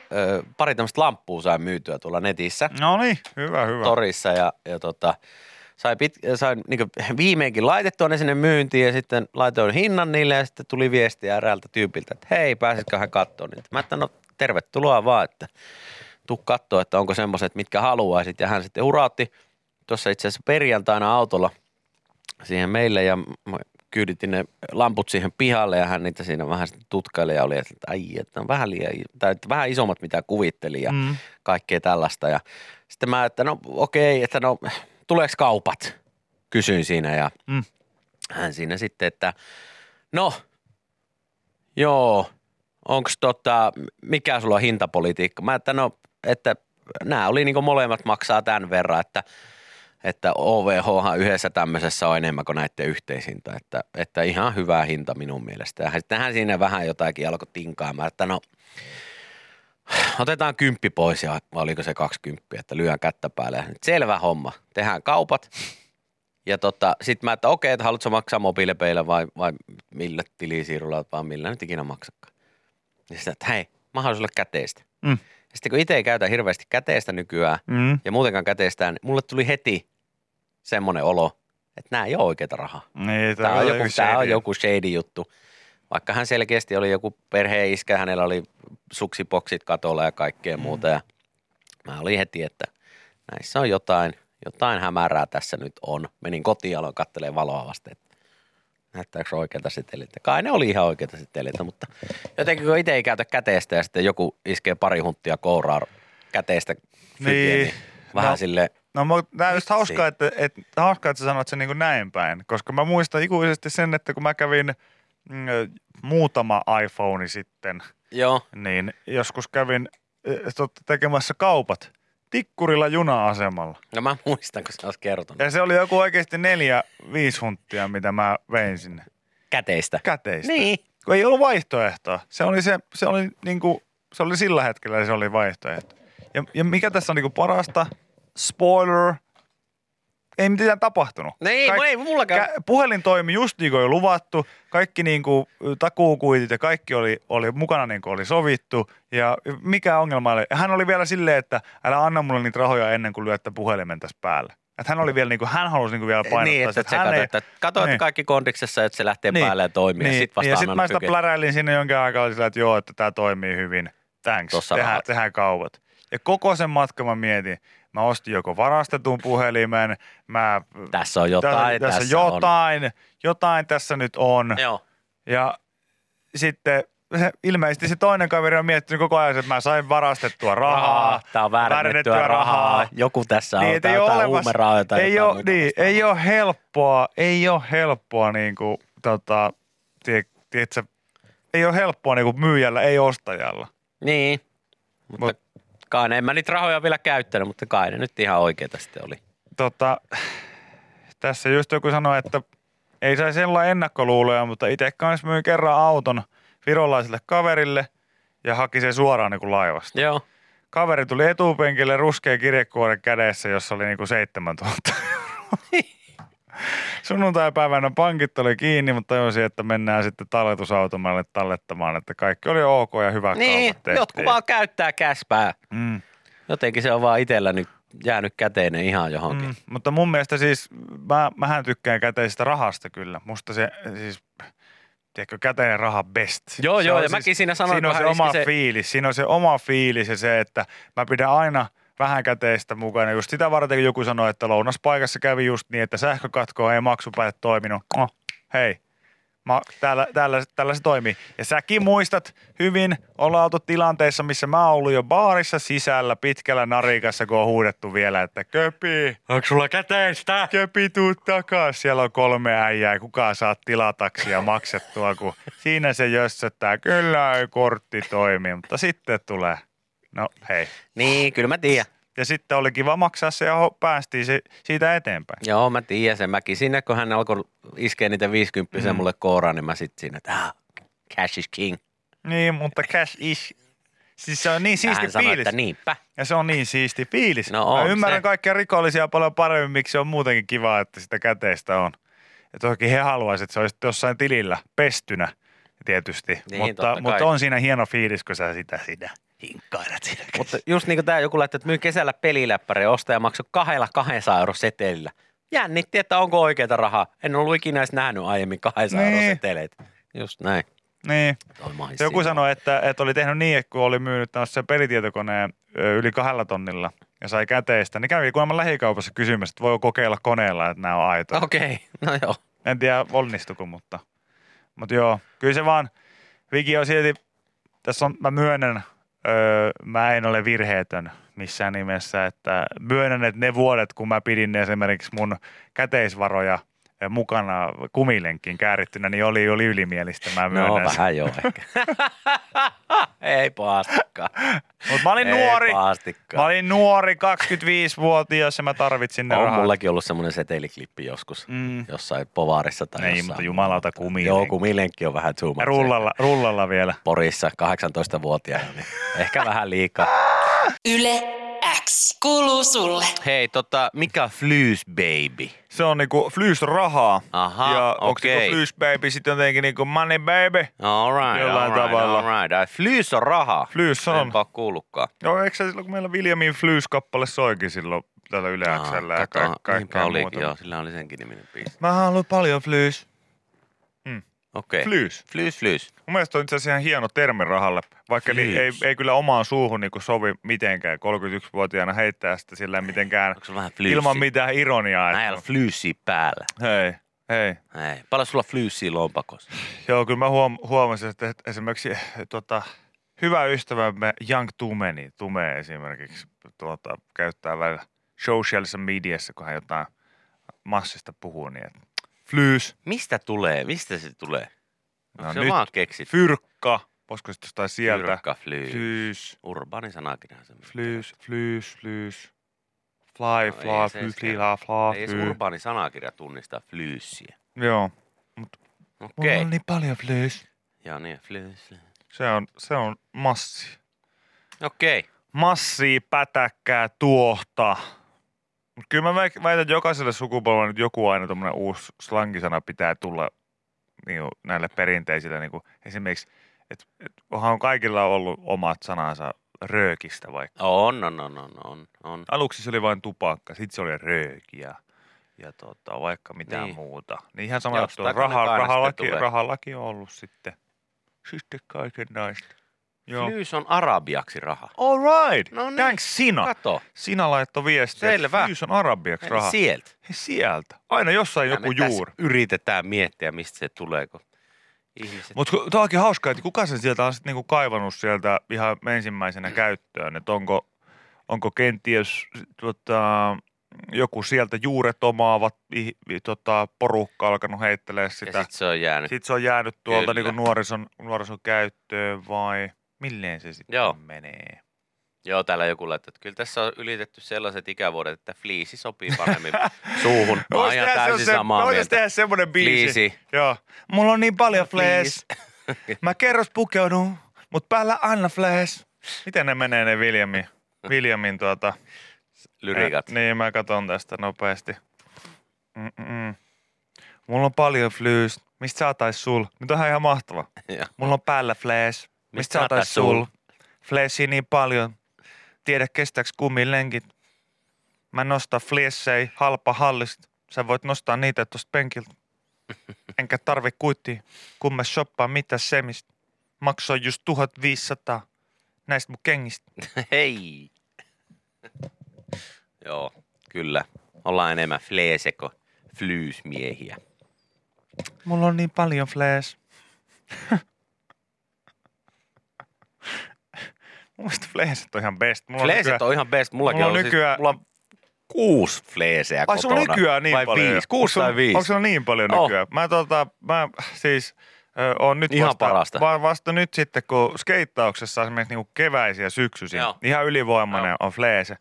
pari tämmöistä lamppua sain myytyä tuolla netissä. No niin, hyvä, hyvä. torissa ja, ja tota, sain, pit, sain niin viimeinkin laitettua ne sinne myyntiin ja sitten laitoin hinnan niille ja sitten tuli viestiä eräältä tyypiltä, että hei, pääsitkö hän katsoa niitä. Mä että no tervetuloa vaan, että tuu katsoa, että onko semmoiset, mitkä haluaisit. Ja hän sitten urautti tuossa itse asiassa perjantaina autolla siihen meille ja kyyditin ne lamput siihen pihalle ja hän niitä siinä vähän sitten tutkaili ja oli, että ai, että on vähän liian, tai että vähän isommat mitä kuvittelin ja Mm. kaikkea tällaista. Ja sitten mä, että no okei, että no tuleeko kaupat? Kysyin siinä ja Mm. hän siinä sitten, että no joo, onko tota, mikä sulla on hintapolitiikka? Mä, että no, että nämä oli niinku molemmat maksaa tämän verran, että että OVH yhdessä tämmöisessä on enemmän kuin näiden yhteishinta, että, että ihan hyvä hinta minun mielestä. Ja sitten hän siinä vähän jotakin alkoi tinkaamaan, että no otetaan kymppi pois ja oliko se 20, että lyön kättä päälle. Ja nyt Selvä homma, tehdään kaupat. Ja tota, sitten mä, että okei, että haluatko maksaa mobiilepeillä vai, vai millä tilisiirrolla, vai millä nyt ikinä maksakaan. Ja sitten, että hei, mä haluan sulle käteistä. Mm. Sitten kun itse ei käytä hirveästi käteistä nykyään, Mm. ja muutenkaan käteistään, niin mulle tuli heti semmoinen olo, että nämä ei ole oikeita rahaa. Niin, Tämä on, joku, tämä on joku shady juttu. Vaikka hän selkeästi oli joku perheen iskä, hänellä oli suksipoksit katolla ja kaikkea Mm. muuta. Ja mä olin heti, että näissä on jotain, jotain hämärää tässä nyt on. Menin kotiin ja aloin katselemaan valoa vasten, että näyttääkö oikeita seteleitä. Kai ne oli ihan oikeita seteleitä, mutta jotenkin kun itse ei käytä käteistä ja sitten joku iskee pari hunttia kouraa käteistä fytiä, Niin. niin vähän No. sille No mutta tämä on just hauskaa, että, että, hauskaa, että sä sanot sen niin kuin näin päin, koska mä muistan ikuisesti sen, että kun mä kävin mm, muutama iPhone sitten, Joo, niin joskus kävin totta, tekemässä kaupat Tikkurilla juna-asemalla. no mä muistan, kun sä oot kertonut. Ja se oli joku oikeasti neljä, viisi hunttia, mitä mä vein sinne Käteistä. käteistä. Niin. Kun ei ollut vaihtoehtoa. Se oli, se, se oli, niin kuin, se oli sillä hetkellä se oli vaihtoehto. Ja, ja mikä tässä on niin kuin parasta? Spoiler. Ei mitään tapahtunut. Niin, Kaik- ei mullakaan. Kä- puhelin toimi just niin kuin oli luvattu. Kaikki niin kuin takuukuitit ja kaikki oli, oli mukana niin kuin oli sovittu. Ja mikä ongelma oli? Hän oli vielä silleen, että älä anna mulle niitä rahoja ennen kuin lyötte puhelimen tässä päälle. Että hän oli vielä niin kuin, hän halusi niin kuin vielä painottaa. Niin, että sitä, se hän ei- että, kato, että Niin. kaikki kondiksessa, että se lähtee Niin. päälle ja toimii. Niin, ja sitten annan sitten mä sitä pläräilin sinne jonkin aikaa, sillä, että joo, että tämä toimii hyvin. Thanks, Tossa tehdään, rahat. tehdään kaupat. Ja koko sen matkan mä mietin, mä ostin joko varastetun puhelimen, mä... Tässä on jotain, tässä, tässä on. jotain, jotain tässä nyt on. Joo. Ja sitten se, ilmeisesti se toinen kaveri on miettinyt koko ajan, että mä sain varastettua rahaa. Tämä on väärennettyä rahaa. Joku tässä on. Niin, on ole jotain huumerahoja tai ei, jotain ole, niin, ei ole helppoa, ei ole helppoa niin kuin, tota, tie, tiedätkö, ei ole helppoa niin kuin myyjällä, ei ostajalla. Niin, mutta Mut- kai ne, en mä niitä rahoja vielä käyttänyt, mutta kai ne nyt ihan oikeita sitten oli. Tota, tässä just joku sanoi, että ei saisi olla ennakkoluuloja, mutta itse kanssa myin kerran auton virolaiselle kaverille ja haki sen suoraan niin kuin laivasta. Joo. Kaveri tuli etupenkille ruskea kirjekuoren kädessä, jossa oli niinku 7000 euroa. Sunnuntai-päivänä pankit oli kiinni, mutta tajusin, että mennään sitten talletusautomalle tallettamaan, että kaikki oli ok ja hyvä Niin, jotkut vaan käyttää käspää. Mm, Jotenkin se on vaan itsellä nyt jäänyt käteinen ihan johonkin. mm, mutta mun mielestä siis, mä, mähän tykkään käteisestä rahasta kyllä. Musta se siis, tiedätkö, käteinen raha best. Joo, Se joo, ja mäkin siinä sanoin, Siinä on se oma se- fiilis, siinä on se oma fiilis ja se, että mä pidän aina vähän käteistä mukana. Just sitä varten, kun joku sanoi, että lounaspaikassa kävi just niin, että sähkökatkoa ei maksupäät toiminut. Oh, hei, Mä, täällä, täällä, täällä se toimii. Ja säkin muistat hyvin, ollaan oltu tilanteissa, missä mä oon ollut jo baarissa sisällä pitkällä narikassa, kun on huudettu vielä, että köpi, Onko sulla käteistä? köpi, tuu takas. Siellä on kolme äijää, kuka saa tilataksia maksettua, kun siinä se jössöttää. Kyllä ei kortti toimi, mutta sitten tulee. No hei. Niin, kyllä mä tiedän. Ja sitten oli kiva maksaa se ja päästiin se, siitä eteenpäin. Joo, mä tiedän sen. Mäkin siinä, kun hän alkoi iskeä niitä 50 mm. mulle kouraan, niin mä sitten siinä, että ah, cash is king. Niin, mutta cash is... Siis se on niin siisti hän sanoi, fiilis. että niinpä. Ja se on niin siisti fiilis. No Mä on ymmärrän se. kaikkia rikollisia paljon paremmin, miksi se on muutenkin kiva, että sitä käteistä on. Ja toki he haluaisivat, että se olisi jossain tilillä pestynä tietysti. Niin, mutta, mutta on siinä hieno fiilis, kun sä sitä, sitä hinkkailet siinä. Mutta just niin kuin tämä joku laittoi, että myy kesällä peliläppäri ja ostaja maksoi kahdella 200 euro setelillä. Jännitti, että onko oikeita rahaa. En ollut ikinä edes nähnyt aiemmin 200 euro Niin. seteleitä. Just näin. Niin. Joku sanoi, että, että oli tehnyt niin, että kun oli myynyt sen pelitietokoneen yli kahdella tonnilla ja sai käteistä, niin kävi kuulemma lähikaupassa kysymässä, että voi kokeilla koneella, että nämä on aitoja. Okei, okay. no joo. En tiedä onnistuko, mutta, mutta joo, kyllä se vaan, Viki on silti, tässä on, mä myönnän, öö, mä en ole virheetön missään nimessä, että myönnän, että ne vuodet, kun mä pidin esimerkiksi mun käteisvaroja mukana kumilenkin käärittynä, niin oli, oli ylimielistä, mä No myönnän. sen. vähän joo ehkä. Ei paastikaan. Mutta mä olin Ei nuori, paastikaan. mä olin nuori, 25-vuotias ja mä tarvitsin ne on rahat. mullakin ollut semmoinen seteliklippi joskus. Mm. Jossain povaarissa tai Ei, jossain. mutta jumalauta, kumilenkki. Joo, kumilenkki on vähän too much. Rullalla, rullalla vielä. Porissa 18-vuotiaana, niin ehkä vähän liikaa. Yle kuuluu sulle. Hei, tota, mikä on Flyys Baby? Se on niinku Flys rahaa. Aha, ja onko okei. niinku Flys baby sitten jotenkin niinku money baby? All right, Jollain all right, tavalla. all right. Ai, Flyys on raha. Flys on. Enpä ole kuullutkaan. Joo, eikö se silloin, kun meillä Williamin Flys-kappale soikin silloin täällä Yle ja kato, ka- niinpä kaikkea muuta. joo, sillä oli senkin niminen biisi. Mä haluan paljon Flys. Okei. Flys. Flys, flys. Mun mielestä on itse asiassa ihan hieno termi rahalle, vaikka li- ei, Flys. ei kyllä omaan suuhun niinku sovi mitenkään 31-vuotiaana heittää sitä sillä mitenkään vähän flyysiä? ilman mitään ironiaa. On Että, flyysiä päällä. hei, hei. Hei, paljon sulla flyysiä lompakossa? Joo, kyllä mä huom- huomasin, että esimerkiksi tota, hyvä ystävämme Young Tumeni, Tume esimerkiksi, tuota, käyttää välillä socialisessa mediassa, kun hän jotain massista puhuu, niin että flys, Mistä tulee? Mistä se tulee? Onko No se nyt vaan keksit? fyrkka, voisiko se jostain sieltä? Fyrkka, flyy. Flys, Urbaani sanakirja se. flys, flys, flys, fly, No fly, fly, edes fly, kerro. fly, Ei edes fly. urbaani sanakirja tunnista flyysiä. Joo, Okei. mulla on niin paljon flys. Joo niin, flyys. Se on, se on massi. Okei. massia, pätäkkää, tuohta. Mut Kyllä mä väitän, että jokaiselle sukupolvelle nyt joku aina tämmöinen uusi slangisana pitää tulla niin näille perinteisille. Niin kuin esimerkiksi, että et, onhan kaikilla ollut omat sanansa röökistä vaikka. On, on, on, on, on, on. Aluksi se oli vain tupakka, sitten se oli rööki ja, ja tota, vaikka mitään Niin. muuta. Niin ihan sama juttu, raha, rahallakin, on ollut sitten, sitten kaiken naista. Joo. Flyys on arabiaksi raha. All right. No niin. Thanks Sina. Kato. Sinä laittoi viestiä, Selvä. Fyys on arabiaksi raha. sieltä. Hei, sieltä. Aina jossain Ja joku juuri. Yritetään miettiä, mistä se tulee, kun ihmiset... Mutta tämä onkin hauskaa, että kuka sen sieltä on sitten niinku kaivannut sieltä ihan ensimmäisenä käyttöön, että onko, onko kenties tota, joku sieltä juuret omaavat ih- tota, porukka alkanut heittelee ja sitä. sit se on jäänyt. Sitten se on jäänyt tuolta Kyllä. niinku nuorison, nuorison käyttöön vai milleen se sitten Joo. menee? Joo, täällä joku laittaa, että kyllä tässä on ylitetty sellaiset ikävuodet, että fliisi sopii paremmin suuhun. Mä oon ihan täysin semmosen- samaa mieltä. tehdä semmoinen biisi. Fliisi. Joo. Mulla on niin paljon flees. Fleece. Mä kerros pukeudun, mut päällä aina flees. Miten ne menee ne Williamin, Williamin tuota... Lyrikat. Ä, niin, mä katson tästä nopeasti. Mm-mm. Mulla on paljon flyys. Mistä saatais sul? Nyt onhan ihan mahtava. Mulla on päällä flees. Mistä saatais sul? Fleesiä niin paljon. Tiedä kestääks kumilenkit. Mä nostan fleessei halpa hallista. Sä voit nostaa niitä tosta penkiltä. Enkä tarvi kuittia, kun mä shoppaan mitä semistä. Maksoi just 1500 näistä mun kengistä. Hei. Joo, kyllä. Ollaan enemmän fleese kuin flyysmiehiä. mulla on niin paljon flash. Mun mielestä flashit on ihan best. Mulla Fleeset nykyään- on ihan best. Mullakin mulla on, on siis, nykyään- mulla on kuusi fleeseä Ai sulla on kotona. nykyään niin Vai paljon? viisi, kuusi Onko tai viisi. Onko sulla niin paljon Oh. nykyään? Mä, tota, mä siis ö, on nyt Ihan vasta, parasta. va- vasta nyt sitten, kun skeittauksessa esimerkiksi niinku keväisiä syksyisin, Joo. ihan ylivoimainen Joo. on fleese.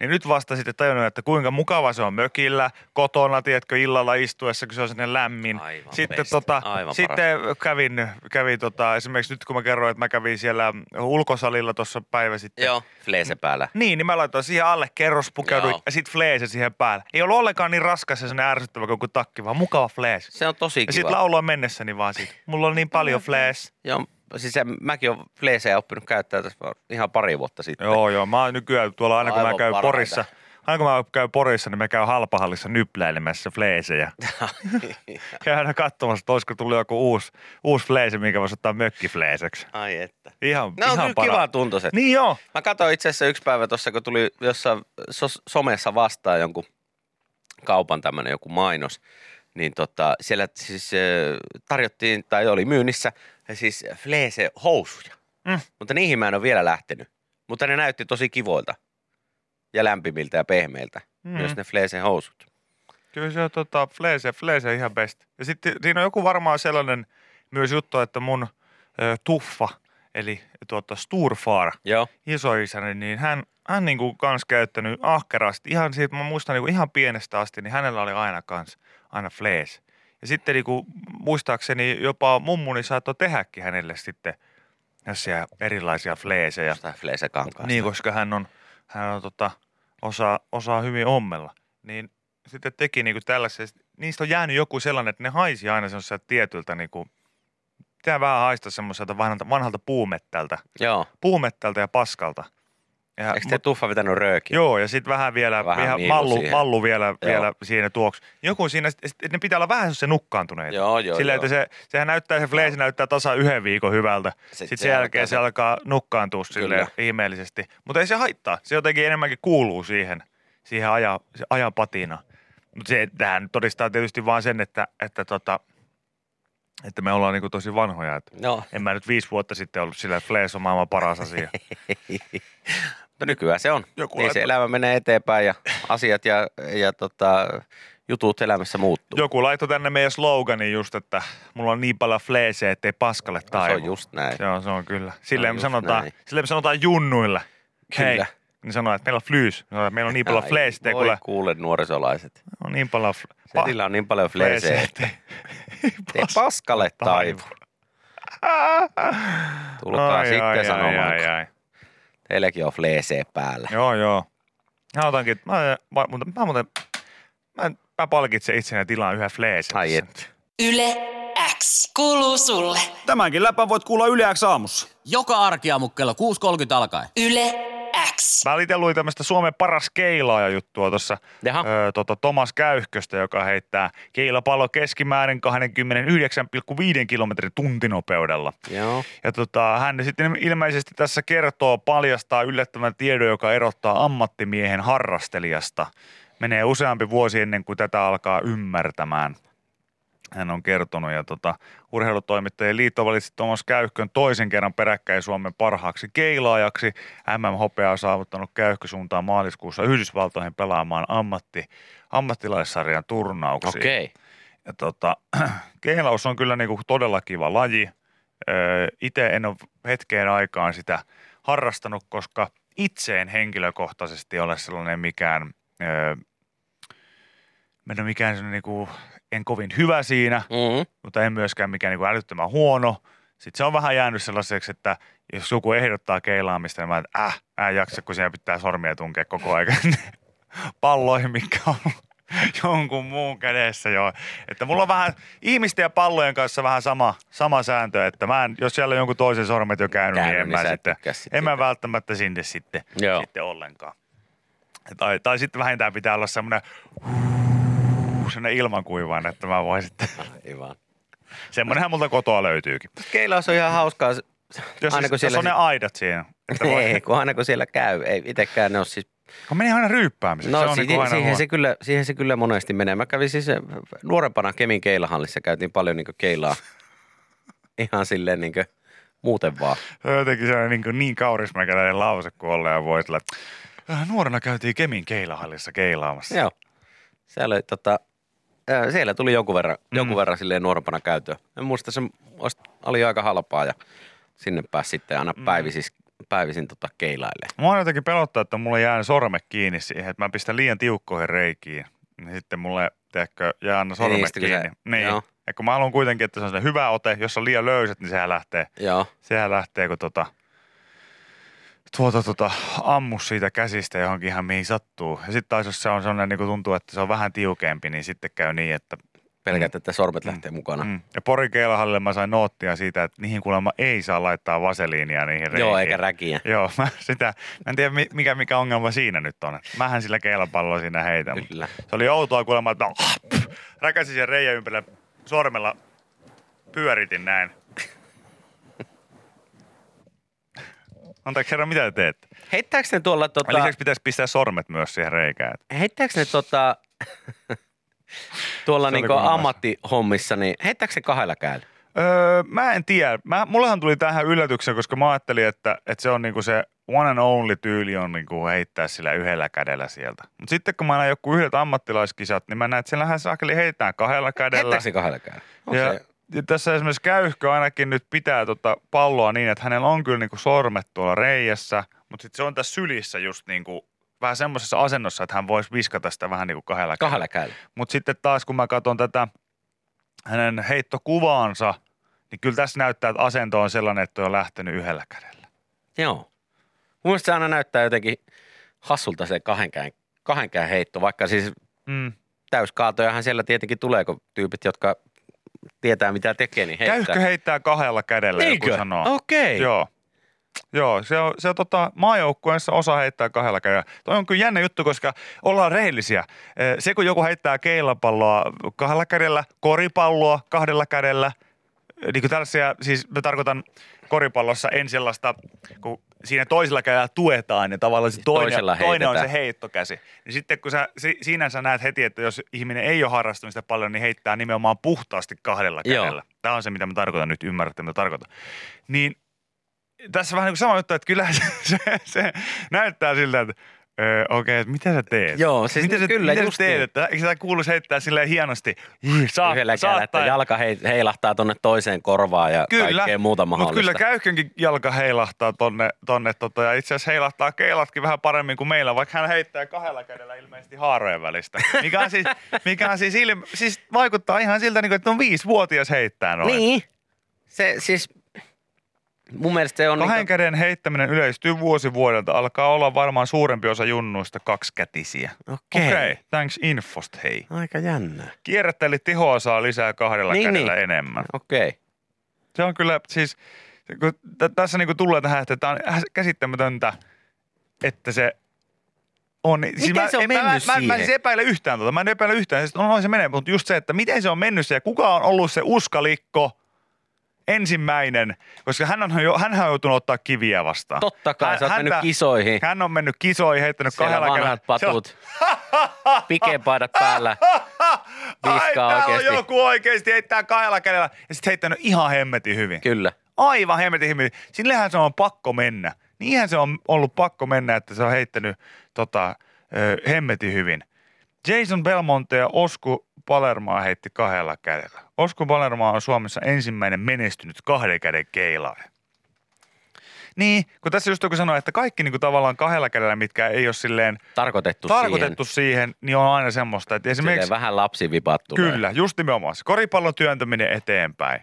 Niin nyt vasta sitten tajunnut, että kuinka mukava se on mökillä, kotona, tiedätkö, illalla istuessa, kun se on sinne lämmin. Aivan sitten best. tota, Aivan sitten kävin, kävin tota, esimerkiksi nyt kun mä kerroin, että mä kävin siellä ulkosalilla tuossa päivä sitten. Joo, fleese päällä. Niin, niin mä laitoin siihen alle kerros pukeuduin Joo. ja sit fleese siihen päälle. Ei ollut ollenkaan niin raskas ja sellainen ärsyttävä kuin takki, vaan mukava fleese. Se on tosi Ja kiva. sit laulua mennessäni vaan siitä. Mulla on niin paljon flees. Joo, siis se, mäkin olen fleesejä oppinut käyttää tässä ihan pari vuotta sitten. Joo, joo. Mä nykyään tuolla aina kun mä käyn parhaita. Porissa. Aina kun mä käyn Porissa, niin mä käyn halpahallissa nypläilemässä fleesejä. Käyn aina katsomassa, että olisiko tullut joku uusi, uusi fleese, minkä voisi ottaa mökkifleeseksi. Ai että. Ihan, Ne on ihan kyllä para- kivan tuntuiset. Niin joo. Mä katsoin itse asiassa yksi päivä tuossa, kun tuli jossain somessa vastaan jonkun kaupan tämmöinen joku mainos, niin tota, siellä siis tarjottiin, tai oli myynnissä, siis fleese housuja. Mm. Mutta niihin mä en ole vielä lähtenyt. Mutta ne näytti tosi kivoilta ja lämpimiltä ja pehmeiltä, mm. Myös ne fleese housut. Kyllä se on tota, fleese, fleese ihan best. Ja sitten siinä on joku varmaan sellainen myös juttu, että mun ö, tuffa, eli tuota Sturfar, Joo, isoisäni, niin hän, hän niinku kans käyttänyt ahkerasti. Ihan siitä, mä muistan niinku ihan pienestä asti, niin hänellä oli aina kans, aina flees. Ja sitten niinku, muistaakseni jopa mummuni saattoi tehdäkin hänelle sitten tällaisia erilaisia fleesejä. jostain fleese kankaasta. Niin, koska hän on, hän on tota, osaa, osaa hyvin ommella. Niin sitten teki niinku tällaisia, niistä on jäänyt joku sellainen, että ne haisi aina semmoiselta tietyltä niinku, pitää vähän haista semmoiselta vanhalta, vanhalta puumettältä, Joo, puumettältä ja paskalta. Ja, eikö te tuffa vetänyt röökiä? Joo, ja sitten vähän vielä, Vähän miilu mallu, siihen. mallu vielä, Joo. vielä siinä tuoksi. Joku siinä, sit ne pitää olla vähän se nukkaantuneita. Joo, joo, Sillä, joo. että se, sehän näyttää, se fleesi näyttää tasa yhden viikon hyvältä. Sitten, Sitten Sitten se sen jälkeen alkaa se se- alkaa nukkaantua silleen ihmeellisesti. Mutta ei se haittaa. Se jotenkin enemmänkin kuuluu siihen, siihen ajan, se ajan patina. Mutta se, tähän todistaa tietysti vaan sen, että, että, tota, että me ollaan niinku tosi vanhoja. Että No, en mä nyt viisi vuotta sitten ollut sillä, että flees on maailman paras asia. mutta nykyään se on. Joku niin se elämä menee eteenpäin ja asiat ja, ja tota, jutut elämässä muuttuu. Joku laittoi tänne meidän sloganin just, että mulla on niin paljon fleesejä, ettei paskalle se taivu. on just näin. Se on, se on kyllä. Silleen me just sanotaan, näin. silleen me sanotaan junnuille. Hei, Kyllä. niin sanoo, että meillä on flyys. Että meillä on niin paljon Ai, fleesejä, Voi kuule. kuule nuorisolaiset. On niin paljon fl- Setillä on niin paljon fleesejä, ettei- ettei paskalle taivu. Tulkaa Ai, sitten ai, sanomaan, Ai, ai, ai. Teilläkin on fleesejä päällä. Joo, joo. Mä otankin, mä, mä, muuten, mä, muuten, mä, mä palkitsen itseni tilaan yhden fleesen. Ai et. Yle X kuuluu sulle. Tämänkin läpän voit kuulla Yle X aamussa. Joka arkiaamu kello 6.30 alkaen. Yle X. Mä itse luin tämmöistä Suomen paras keilaaja juttua tuossa tota, Tomas Käyhköstä, joka heittää keilapallo keskimäärin 29,5 kilometrin tuntinopeudella. Joo. Ja tota, hän sitten ilmeisesti tässä kertoo, paljastaa yllättävän tiedon, joka erottaa ammattimiehen harrastelijasta. Menee useampi vuosi ennen kuin tätä alkaa ymmärtämään. Hän on kertonut ja tota, urheilutoimittajien liitto valitsi Tomas Käyhkön toisen kerran peräkkäin Suomen parhaaksi keilaajaksi. MM-hopea on saavuttanut Käyhkö suuntaan maaliskuussa Yhdysvaltoihin pelaamaan ammatti, ammattilaissarjan turnauksiin. Okei. Okay. Ja tota, keilaus on kyllä niinku todella kiva laji. Itse en ole hetkeen aikaan sitä harrastanut, koska itse en henkilökohtaisesti ole sellainen mikään, öö, mä en ole mikään sellainen niinku, en kovin hyvä siinä, Mm-hmm. mutta en myöskään mikään niinku älyttömän huono. Sitten se on vähän jäänyt sellaiseksi, että jos joku ehdottaa keilaamista, niin mä että äh, mä en jaksa, kun siinä pitää sormia tunkea koko ajan palloihin, mikä on jonkun muun kädessä jo. Että mulla on vähän ihmisten ja pallojen kanssa vähän sama, sama sääntö, että mä en, jos siellä on jonkun toisen sormet jo käynyt, Käynyt, niin en niin mä sitten, tykkää sit en mä välttämättä sinne sitten, Joo. sitten ollenkaan. Tai, tai sitten vähintään pitää olla semmoinen semmoinen ilmankuivainen, että mä voin sitten, Aivan. semmoinenhan multa kotoa löytyykin. Keilaus on ihan hauskaa. Jos, Aina kun jos siellä on ne aidat siinä. Että voi, Ei, kun aina kun siellä käy. Ei itsekään ne ole siis Kun menee aina ryyppäämiseen. No se on si- niinku aina siihen, huono. se kyllä, siihen se kyllä monesti menee. Mä kävin siis eh, nuorempana Kemin keilahallissa, käytiin paljon niin keilaa ihan silleen niin muuten vaan. Se on jotenkin sellainen niin, kuin niin kaurismäkeläinen lause, kun ollaan voi sillä, että "Äh, nuorena käytiin Kemin keilahallissa keilaamassa. Joo. Siellä, oli, tota, ää, siellä tuli jonkun verran, Mm. jonkun verran silleen nuorempana käytöä. En muista, se oli aika halpaa ja sinne pääsi sitten aina päivisin, päivisin tota keilailemaan. Mua jotenkin pelottaa, että mulla jää sormet kiinni siihen, että mä pistän liian tiukkoihin reikiin. Niin sitten mulle, tiedätkö, jää aina sormet Niin, kiinni. sä- niin. joo. Ja kun mä haluan kuitenkin, että se on hyvä ote, jos on liian löysät, niin sehän lähtee, Joo. sehän lähtee kun tota, tuota, tuota, ammu siitä käsistä johonkin ihan mihin sattuu. Ja sitten taas jos se on sellainen, niin kuin tuntuu, että se on vähän tiukempi, niin sitten käy niin, että Pelkät, että sormet lähtee mukana. Mm. Ja Porin keilahallille mä sain noottia siitä, että niihin kuulemma ei saa laittaa vaseliinia niihin reikiin. Joo, eikä räkiä. Joo, mä, sitä, mä en tiedä mi- mikä, mikä ongelma siinä nyt on. Mähän sillä keilapalloa siinä heitän. Kyllä. Se oli outoa kuulemma, että pff, räkäsin sen reijän ympärille sormella pyöritin näin. Anteeksi herra, mitä te teette? Heittääkö ne tuolla, Tota... Lisäksi pitäisi pistää sormet myös siihen reikään. heittääkö ne tota, tuolla niinku ammattihommissa, niin heittääkö se kahdella kädellä? Öö, mä en tiedä. Mä, mullehan tuli tähän yllätyksen, koska mä ajattelin, että, että se on niinku se one and only tyyli on niinku heittää sillä yhdellä kädellä sieltä. Mutta sitten kun mä näin joku yhdet ammattilaiskisat, niin mä näin, että siellähän saakeli heitetään kahdella kädellä. Heittääkö se kahdella kädellä? Onko Ja, se- ja tässä esimerkiksi Käyhkö ainakin nyt pitää tota palloa niin, että hänellä on kyllä niinku sormet tuolla reijässä, mutta sitten se on tässä sylissä just niinku vähän semmoisessa asennossa, että hän voisi viskata sitä vähän niinku kahdella. Kahdella kädellä. Mutta sitten taas kun mä katson tätä hänen heittokuvaansa, niin kyllä tässä näyttää, että asento on sellainen, että on lähtenyt yhdellä kädellä. Joo. Mun mielestä se aina näyttää jotenkin hassulta se kahdenkään, kahdenkään heitto, vaikka siis Mm. täyskaatojahan siellä tietenkin tulee, kun tyypit, jotka tietää mitä tekee, niin heittää. Käyhkö heittää kahdella kädellä, Eikö? joku sanoo. Okei. Joo. Joo, se on, se on tota, maajoukkueessa osa heittää kahdella kädellä. Toi on kyllä jännä juttu, koska ollaan rehellisiä. Eh, Se, kun joku heittää keilapalloa kahdella kädellä, koripalloa kahdella kädellä, eh, niin kuin tällaisia, siis mä tarkoitan koripallossa en sellaista, kun siinä toisella kädellä tuetaan ja tavallaan se toinen, toisella toinen on se heittokäsi. Niin sitten kun sä, si, siinä sä näet heti, että jos ihminen ei ole harrastanut sitä paljon, niin heittää nimenomaan puhtaasti kahdella Joo. kädellä. Tämä on se, mitä mä tarkoitan nyt, ymmärrätte, mitä tarkoitan. Niin tässä vähän niin kuin sama juttu, että kyllä se, se, se näyttää siltä, että öö, okei, että mitä sä teet? Joo, siis mitä sä, kyllä, mitä just sä teet? niin. Että, eikö sitä kuuluisi heittää silleen hienosti? Saa, Yhdellä kädellä, että jalka hei, heilahtaa tonne toiseen korvaan ja Kyllä, kaikkea muuta mutta mahdollista. kyllä käyhkönkin jalka heilahtaa tonne, tonne tota, ja itse asiassa heilahtaa keilatkin vähän paremmin kuin meillä, vaikka hän heittää kahdella kädellä ilmeisesti haarojen välistä. Mikä on siis, mikä on siis, ilme, siis vaikuttaa ihan siltä, niin että on viisivuotias heittää noin. Niin. Se siis, mun mielestä se on Kahden niinku, käden heittäminen yleistyy vuosi vuodelta. Alkaa olla varmaan suurempi osa junnuista kaksikätisiä. okei. Okei, okay, thanks infost, hei. Aika jännää. Kierrättä eli tehoa saa lisää kahdella Niin, kädellä niin. enemmän. Okei. Se on kyllä siis, kun t- tässä niinku tulee tähän, että tämä on käsittämätöntä, että se on. Siis Miten se on en- mä, mennyt mä, mä, mä, siihen? siis epäile yhtään tuota. Mä en epäile yhtään. Siis on se menee, mutta just se, että miten se on mennyt se ja kuka on ollut se uskalikko ensimmäinen, koska hän on, jo, hän on joutunut ottaa kiviä vastaan. Totta kai, Hän- sä oot mennyt häntä- kisoihin. Hän on mennyt kisoihin, heittänyt Siellä kahdella vanhat on- patut, pikepaidat päällä. Ai, Viskaa on oikeesti. joku oikeasti heittää kahdella kädellä ja sitten heittänyt ihan hemmetin hyvin. Kyllä. Aivan hemmetin hemmetin. Sillehän se on pakko mennä. Niinhän se on ollut pakko mennä, että se on heittänyt tota, hemmetin hyvin. Jason Belmonte ja Osku Palermaa heitti kahdella kädellä. Osku Palermaa on Suomessa ensimmäinen menestynyt kahden käden keilaaja. Niin, kun tässä just joku sanoi, että kaikki niin kuin tavallaan kahdella kädellä, mitkä ei ole silleen Tarkoitettu, tarkoitettu siihen, niin on aina semmoista, että siihen. esimerkiksi... Silleen vähän lapsivipat tulee. Kyllä, just nimenomaan. Se koripallon työntäminen eteenpäin.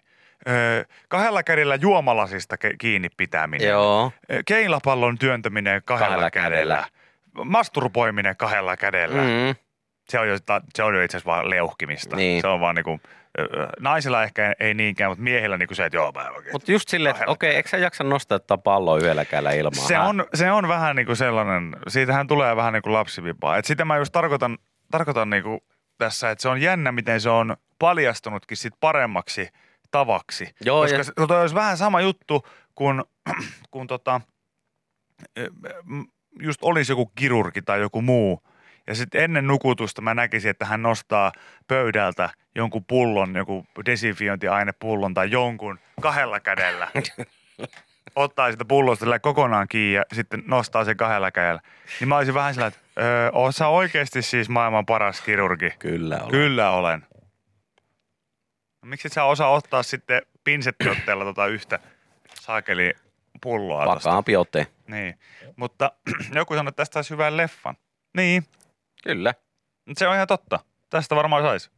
Öö, kahdella kädellä juomalasista ke- kiinni pitäminen. Joo. Öö, Keilapallon työntäminen kahdella, Kahdella kädellä. kädellä. Masturboiminen kahdella kädellä. Mm. Se on jo, se on jo itse asiassa vaan leuhkimista. Niin. Se on vaan niinku, öö, naisilla ehkä ei niinkään, mutta miehillä niinku se, että joo, mä oikein. Mutta just silleen, että okei, eikö sä jaksa nostaa tätä palloa yhdellä kädellä ilmaan? Se on, se on vähän niin kuin sellainen, siitähän tulee vähän niin kuin lapsivipaa. Et sitä mä just tarkoitan, tarkoitan niin kuin tässä, että se on jännä, miten se on paljastunutkin sit paremmaksi tavaksi. Joo, Koska ja- se, toi olisi vähän sama juttu kuin, kun tota, just olisi joku kirurgi tai joku muu. Ja sitten ennen nukutusta mä näkisin, että hän nostaa pöydältä jonkun pullon, joku desinfiointiainepullon tai jonkun kahdella kädellä. Ottaa sitä pullosta sillä kokonaan kiinni ja sitten nostaa sen kahdella kädellä. Niin mä olisin vähän sillä, että öö, oot sä oikeasti siis maailman paras kirurgi? Kyllä on. Kyllä olen. No, miksi et sä osaa ottaa sitten pinsettiotteella tota yhtä saakeli pulloa? Vakaampi ote. Niin. Mutta joku sanoi, että tästä saisi hyvän leffan. Niin, Kyllä. Se on ihan totta. Tästä varmaan saisi.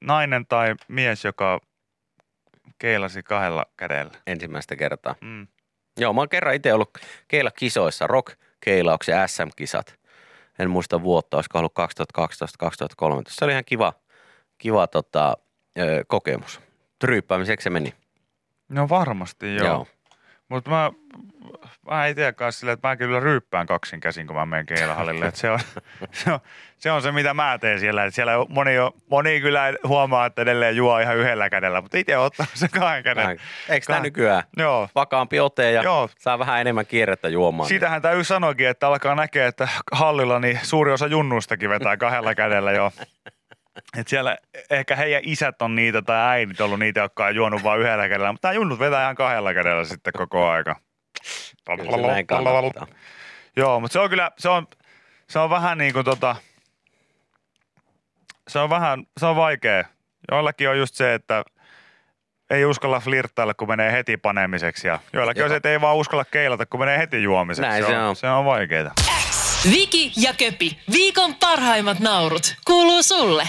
Nainen tai mies, joka keilasi kahdella kädellä. Ensimmäistä kertaa. Mm. Joo, mä oon kerran itse ollut keilakisoissa, rock-keilauksen SM-kisat. En muista vuotta, olisiko ollut 2012-2013. Se oli ihan kiva, kiva tota, ö, kokemus. Tryyppäämiseksi se meni. No varmasti joo. Joo. Joo. Mutta mä, mä en kanssa silleen, että mä kyllä ryyppään kaksin käsin, kun mä menen keilahallille. Et se, on, se, on, se, on, se, mitä mä teen siellä. Et siellä moni, on, moni kyllä huomaa, että edelleen juo ihan yhdellä kädellä, mutta itse ottaa se kahden käden. Näin. Eikö tämä nykyään? Joo. Vakaampi ote ja Joo. saa vähän enemmän kierrettä juomaan. Siitähän täytyy sanoakin, että alkaa näkeä, että hallilla niin suuri osa junnuistakin vetää kahdella kädellä jo. Et siellä ehkä heidän isät on niitä tai äidit ollut niitä, jotka on juonut vain yhdellä kädellä, mutta nämä junnut vetää ihan kahdella kädellä sitten koko aika. Joo, mutta se on kyllä, se on, se on vähän niin kuin tota, se on vähän, se on vaikea. Joillakin on just se, että ei uskalla flirttailla, kun menee heti panemiseksi. Ja joillakin on se, että ei vaan uskalla keilata, kun menee heti juomiseksi. Näin se on. Se on vaikeaa. Viki ja Köpi, viikon parhaimmat naurut, kuuluu sulle.